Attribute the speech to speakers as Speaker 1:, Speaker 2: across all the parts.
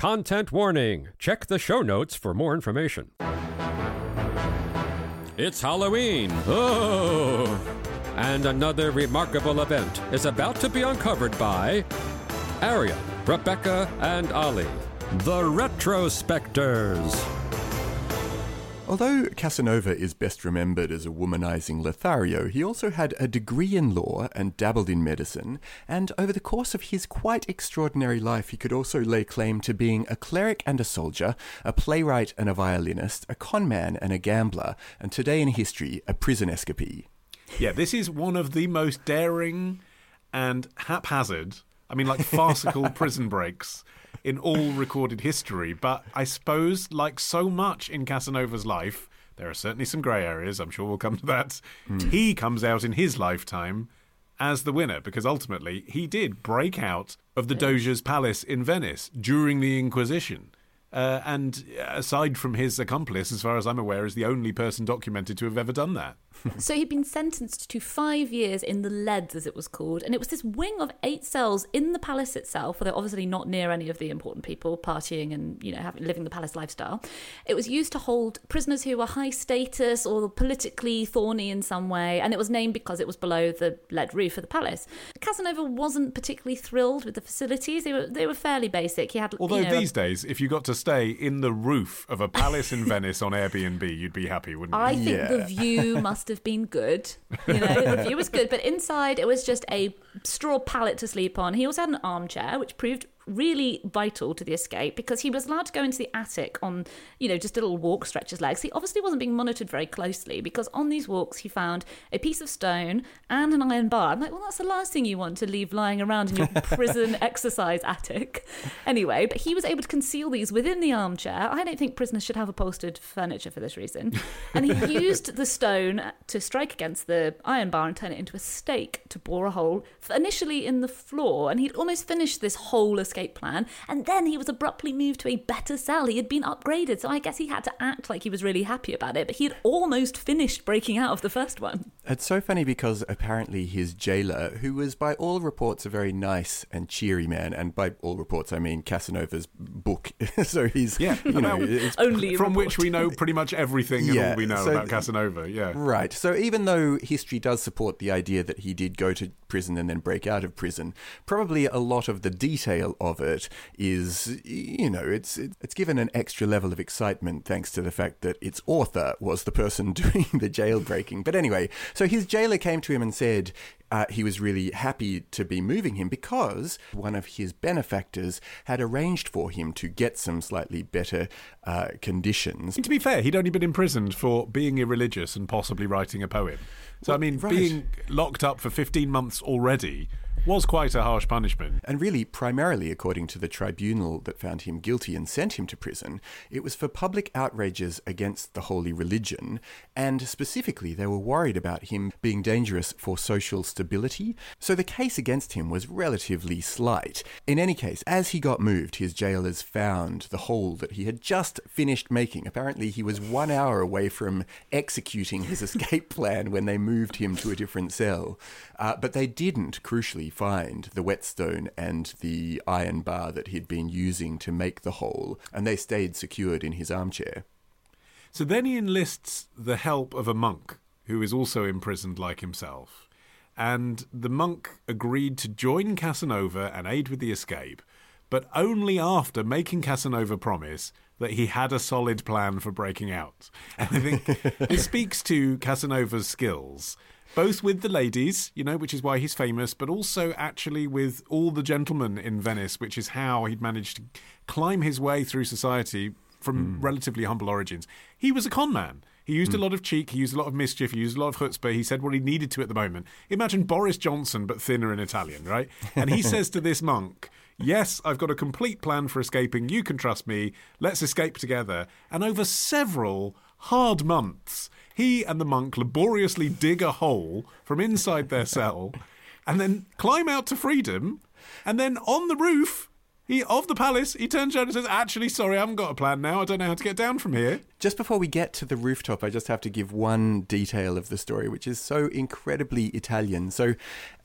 Speaker 1: Content warning. Check the show notes for more information. It's Halloween. Oh! And another remarkable event is about to be uncovered by Arion, Rebecca, and Olly, the Retrospectors.
Speaker 2: Although Casanova is best remembered as a womanizing Lothario, he also had a degree in law and dabbled in medicine, and over the course of his quite extraordinary life, he could also lay claim to being a cleric and a soldier, a playwright and a violinist, a conman and a gambler, and today in history, a prison escapee.
Speaker 3: Yeah, this is one of the most daring and haphazard, I mean, like farcical prison breaks in all recorded history. But I suppose, like so much in Casanova's life, there are certainly some grey areas. I'm sure we'll come to that. He comes out in his lifetime as the winner because ultimately he did break out of the Doge's palace in Venice during the Inquisition. Uh, and aside from his accomplice, as far as I'm aware, is the only person documented to have ever done that.
Speaker 4: So he'd been sentenced to five years in the Leads, as it was called, and it was this wing of eight cells in the palace itself, although obviously not near any of the important people partying and you know having, living the palace lifestyle. It was used to hold prisoners who were high status or politically thorny in some way, and it was named because it was below the lead roof of the palace. Casanova wasn't particularly thrilled with the facilities; they were they were fairly basic. He had
Speaker 3: Although
Speaker 4: you know,
Speaker 3: these days, if you got to stay in the roof of a palace in Venice on Airbnb, you'd be happy, wouldn't you?
Speaker 4: I think
Speaker 2: Yeah.
Speaker 4: the view must have been good. You know, the view was good, but inside it was just a straw pallet to sleep on. He also had an armchair, which proved really vital to the escape because he was allowed to go into the attic on, you know, just a little walk, stretch his legs. He obviously wasn't being monitored very closely because on these walks he found a piece of stone and an iron bar. I'm like, well, that's the last thing you want to leave lying around in your prison exercise attic. Anyway, but he was able to conceal these within the armchair. I don't think prisoners should have upholstered furniture for this reason. And he used the stone to strike against the iron bar and turn it into a stake to bore a hole, initially in the floor. And he'd almost finished this whole escape plan. And then he was abruptly moved to a better cell. He had been upgraded. So I guess he had to act like he was really happy about it. But he had almost finished breaking out of the first one.
Speaker 2: It's so funny because apparently his jailer, who was by all reports a very nice and cheery man, and by all reports I mean Casanova's book, so he's
Speaker 3: Yeah,
Speaker 2: you know, it's
Speaker 4: Only
Speaker 3: From
Speaker 4: report.
Speaker 3: which we know pretty much everything and
Speaker 2: Yeah,
Speaker 3: all we know
Speaker 2: so-
Speaker 3: about Casanova. Yeah.
Speaker 2: Right. So even though history does support the idea that he did go to prison and then break out of prison, probably a lot of the detail of it is, you know, it's it's given an extra level of excitement thanks to the fact that its author was the person doing the jailbreaking. But anyway, so his jailer came to him and said. Uh, he was really happy to be moving him because one of his benefactors had arranged for him to get some slightly better uh, conditions.
Speaker 3: To be fair, he'd only been imprisoned for being irreligious and possibly writing a poem. So, I mean,
Speaker 2: right.
Speaker 3: being locked up for 15 months already was quite a harsh punishment.
Speaker 2: And really, primarily according to the tribunal that found him guilty and sent him to prison, it was for public outrages against the holy religion, and specifically, they were worried about him being dangerous for social stability. So the case against him was relatively slight. In any case, as he got moved, his jailers found the hole that he had just finished making. Apparently, he was one hour away from executing his escape plan when they moved him to a different cell. Uh, but they didn't, crucially, find the whetstone and the iron bar that he'd been using to make the hole, and they stayed secured in his armchair.
Speaker 3: So then he enlists the help of a monk who is also imprisoned like himself. And the monk agreed to join Casanova and aid with the escape, but only after making Casanova promise that he had a solid plan for breaking out. And I think this speaks to Casanova's skills, both with the ladies, you know, which is why he's famous, but also actually with all the gentlemen in Venice, which is how he'd managed to climb his way through society from hmm. relatively humble origins. He was a con man. He used a hmm. lot of cheek, he used a lot of mischief, he used a lot of chutzpah, he said what he needed to at the moment. Imagine Boris Johnson, but thinner in Italian, right? And he says to this monk, Yes, I've got a complete plan for escaping. You can trust me. Let's escape together. And over several hard months, he and the monk laboriously dig a hole from inside their cell and then climb out to freedom. And then on the roof he of the palace, he turns around and says, Actually, sorry, I haven't got a plan now. I don't know how to get down from here.
Speaker 2: Just before we get to the rooftop, I just have to give one detail of the story, which is so incredibly Italian. So,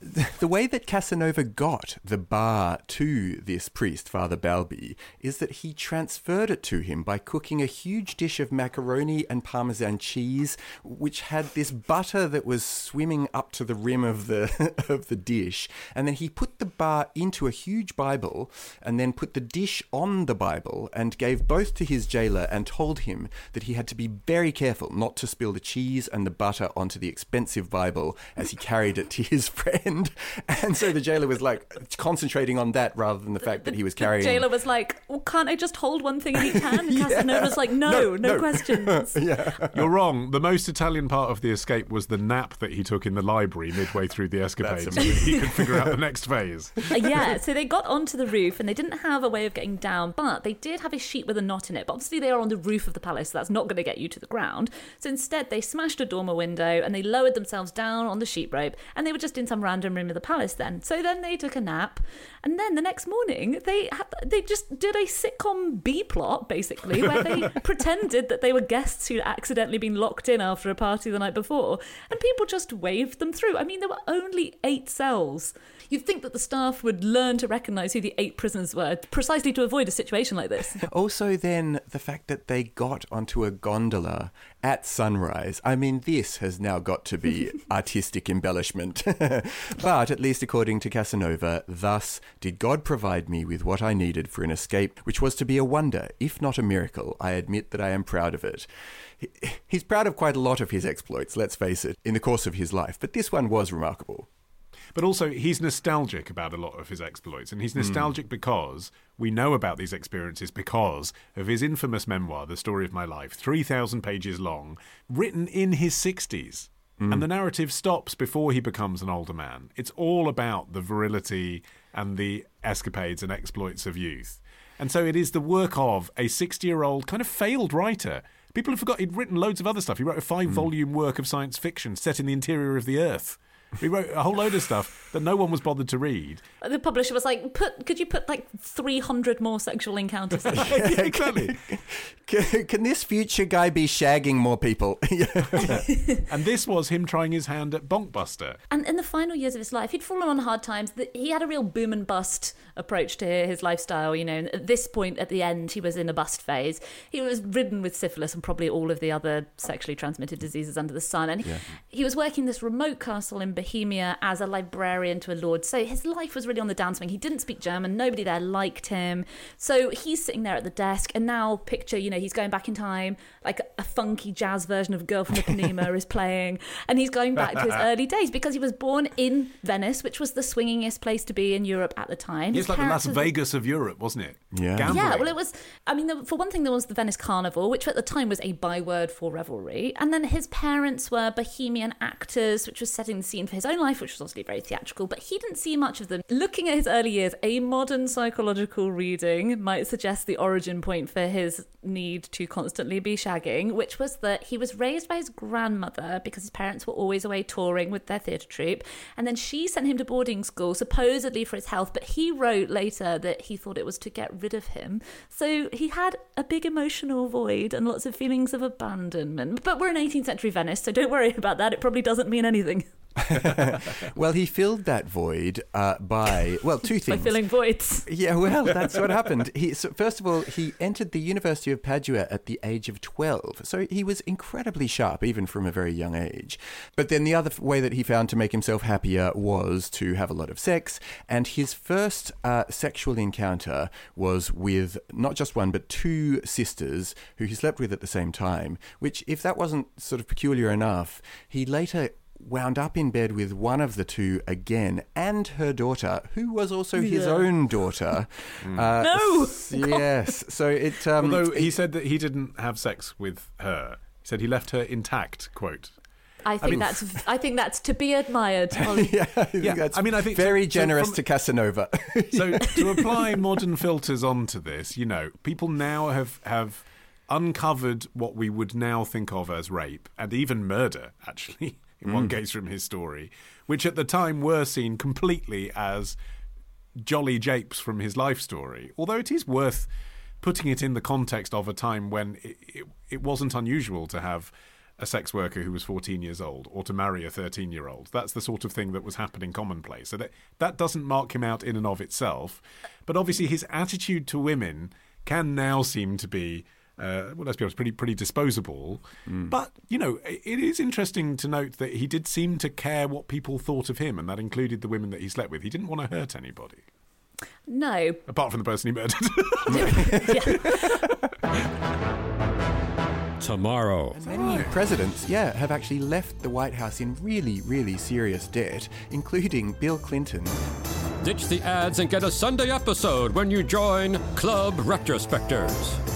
Speaker 2: the way that Casanova got the bar to this priest, Father Balbi, is that he transferred it to him by cooking a huge dish of macaroni and parmesan cheese, which had this butter that was swimming up to the rim of the of the dish, and then he put the bar into a huge Bible, and then put the dish on the Bible, and gave both to his jailer, and told him that he had to be very careful not to spill the cheese and the butter onto the expensive Bible as he carried it to his friend. And so the jailer was like concentrating on that rather than the fact that he was carrying.
Speaker 4: The jailer was like, well, can't I just hold one thing in each hand? And Casanova's like, no, no, no,
Speaker 2: no.
Speaker 4: questions.
Speaker 2: yeah.
Speaker 3: You're wrong. The most Italian part of the escape was the nap that he took in the library midway through the escapade so he could figure out the next phase.
Speaker 4: Uh, yeah, so they got onto the roof and they didn't have a way of getting down, but they did have a sheet with a knot in it. But obviously, they are on the roof of the palace, so that's not going to get you to the ground. So instead, they smashed a dormer window and they lowered themselves down on the sheet rope, and they were just in some random room of the palace then. So then they took a nap, and then the next morning they had, they just did a sitcom B plot basically, where they pretended that they were guests who'd accidentally been locked in after a party the night before, and people just waved them through. I mean, there were only eight cells. You'd think that the staff would learn to recognise who the eight prisoners were, precisely to avoid a situation like this.
Speaker 2: Also, then the fact that they got onto a gondola at sunrise. I mean, this has now got to be artistic embellishment. but at least according to Casanova, thus did God provide me with what I needed for an escape, which was to be a wonder, if not a miracle. I admit that I am proud of it. He's proud of quite a lot of his exploits, let's face it, in the course of his life, but this one was remarkable.
Speaker 3: But also, he's nostalgic about a lot of his exploits. And he's nostalgic mm. because we know about these experiences because of his infamous memoir, The Story of My Life, 3,000 pages long, written in his 60s. Mm. And the narrative stops before he becomes an older man. It's all about the virility and the escapades and exploits of youth. And so it is the work of a 60 year old kind of failed writer. People have forgotten he'd written loads of other stuff. He wrote a five volume mm. work of science fiction set in the interior of the Earth. He wrote a whole load of stuff that no one was bothered to read.
Speaker 4: The publisher was like, "Put, could you put like three hundred more sexual encounters?"
Speaker 3: Yeah, exactly.
Speaker 2: Can, can, this future guy be shagging more people?
Speaker 3: and this was him trying his hand at Bonkbuster.
Speaker 4: And in the final years of his life, he'd fallen on hard times. He had a real boom and bust approach to his lifestyle. You know, at this point, at the end, he was in a bust phase. He was ridden with syphilis and probably all of the other sexually transmitted diseases under the sun. And yeah. he was working this remote castle in Bohemia as a librarian to a lord. So his life was really on the downswing. He didn't speak German. Nobody there liked him. So he's sitting there at the desk, and now picture, you know, he's going back in time, like a funky jazz version of Girl from Ipanema is playing, and he's going back to his early days because he was born in Venice, which was the swingingest place to be in Europe at the time.
Speaker 3: It's like the Las Vegas of Europe, wasn't it?
Speaker 2: Yeah.
Speaker 3: Gambling.
Speaker 4: Yeah, well, it was. I mean, for one thing, there was the Venice Carnival, which at the time was a byword for revelry, and then his parents were Bohemian actors, which was setting the scene for his own life, which was obviously very theatrical, but he didn't see much of them. Looking at his early years, a modern psychological reading might suggest the origin point for his need to constantly be shagging, which was that he was raised by his grandmother because his parents were always away touring with their theatre troupe, and then she sent him to boarding school, supposedly for his health, but he wrote later that he thought it was to get rid of him. So he had a big emotional void and lots of feelings of abandonment. But we're in 18th century Venice, so don't worry about that. It probably doesn't mean anything.
Speaker 2: well, he filled that void uh, by well two things.
Speaker 4: by filling voids.
Speaker 2: Yeah, well, that's what happened. He so first of all he entered the University of Padua at the age of twelve, so he was incredibly sharp even from a very young age. But then the other way that he found to make himself happier was to have a lot of sex, and his first uh, sexual encounter was with not just one but two sisters who he slept with at the same time. Which, if that wasn't sort of peculiar enough, he later wound up in bed with one of the two again and her daughter, who was also yeah. his own daughter.
Speaker 4: mm. uh, no!
Speaker 2: yes. So it. Um,
Speaker 3: Although he
Speaker 2: it,
Speaker 3: said that he didn't have sex with her. He said he left her intact, quote.
Speaker 4: I think
Speaker 3: mean-
Speaker 4: that's I think that's to be admired. Olly.
Speaker 2: yeah, I think
Speaker 3: Yeah,
Speaker 2: that's
Speaker 3: I mean, I think-
Speaker 2: very
Speaker 3: so- so
Speaker 2: generous
Speaker 3: from-
Speaker 2: to Casanova.
Speaker 3: So to apply modern filters onto this, you know, people now have have uncovered what we would now think of as rape and even murder, actually, in one mm. case from his story, which at the time were seen completely as jolly japes from his life story. Although it is worth putting it in the context of a time when it, it, it wasn't unusual to have a sex worker who was 14 years old or to marry a 13 year old. That's the sort of thing that was happening commonplace. So that, that doesn't mark him out in and of itself. But obviously, his attitude to women can now seem to be. Uh, well, let's be honest, pretty pretty disposable. But you know, i- it is interesting to note that he did seem to care what people thought of him, and that included the women that he slept with. He didn't want to hurt anybody,
Speaker 4: No,
Speaker 3: apart from the person he murdered.
Speaker 1: Tomorrow.
Speaker 2: Many presidents, yeah, have actually left the White House in really, really serious debt, including Bill Clinton.
Speaker 1: Ditch the ads and get a Sunday episode when you join Club Retrospectors.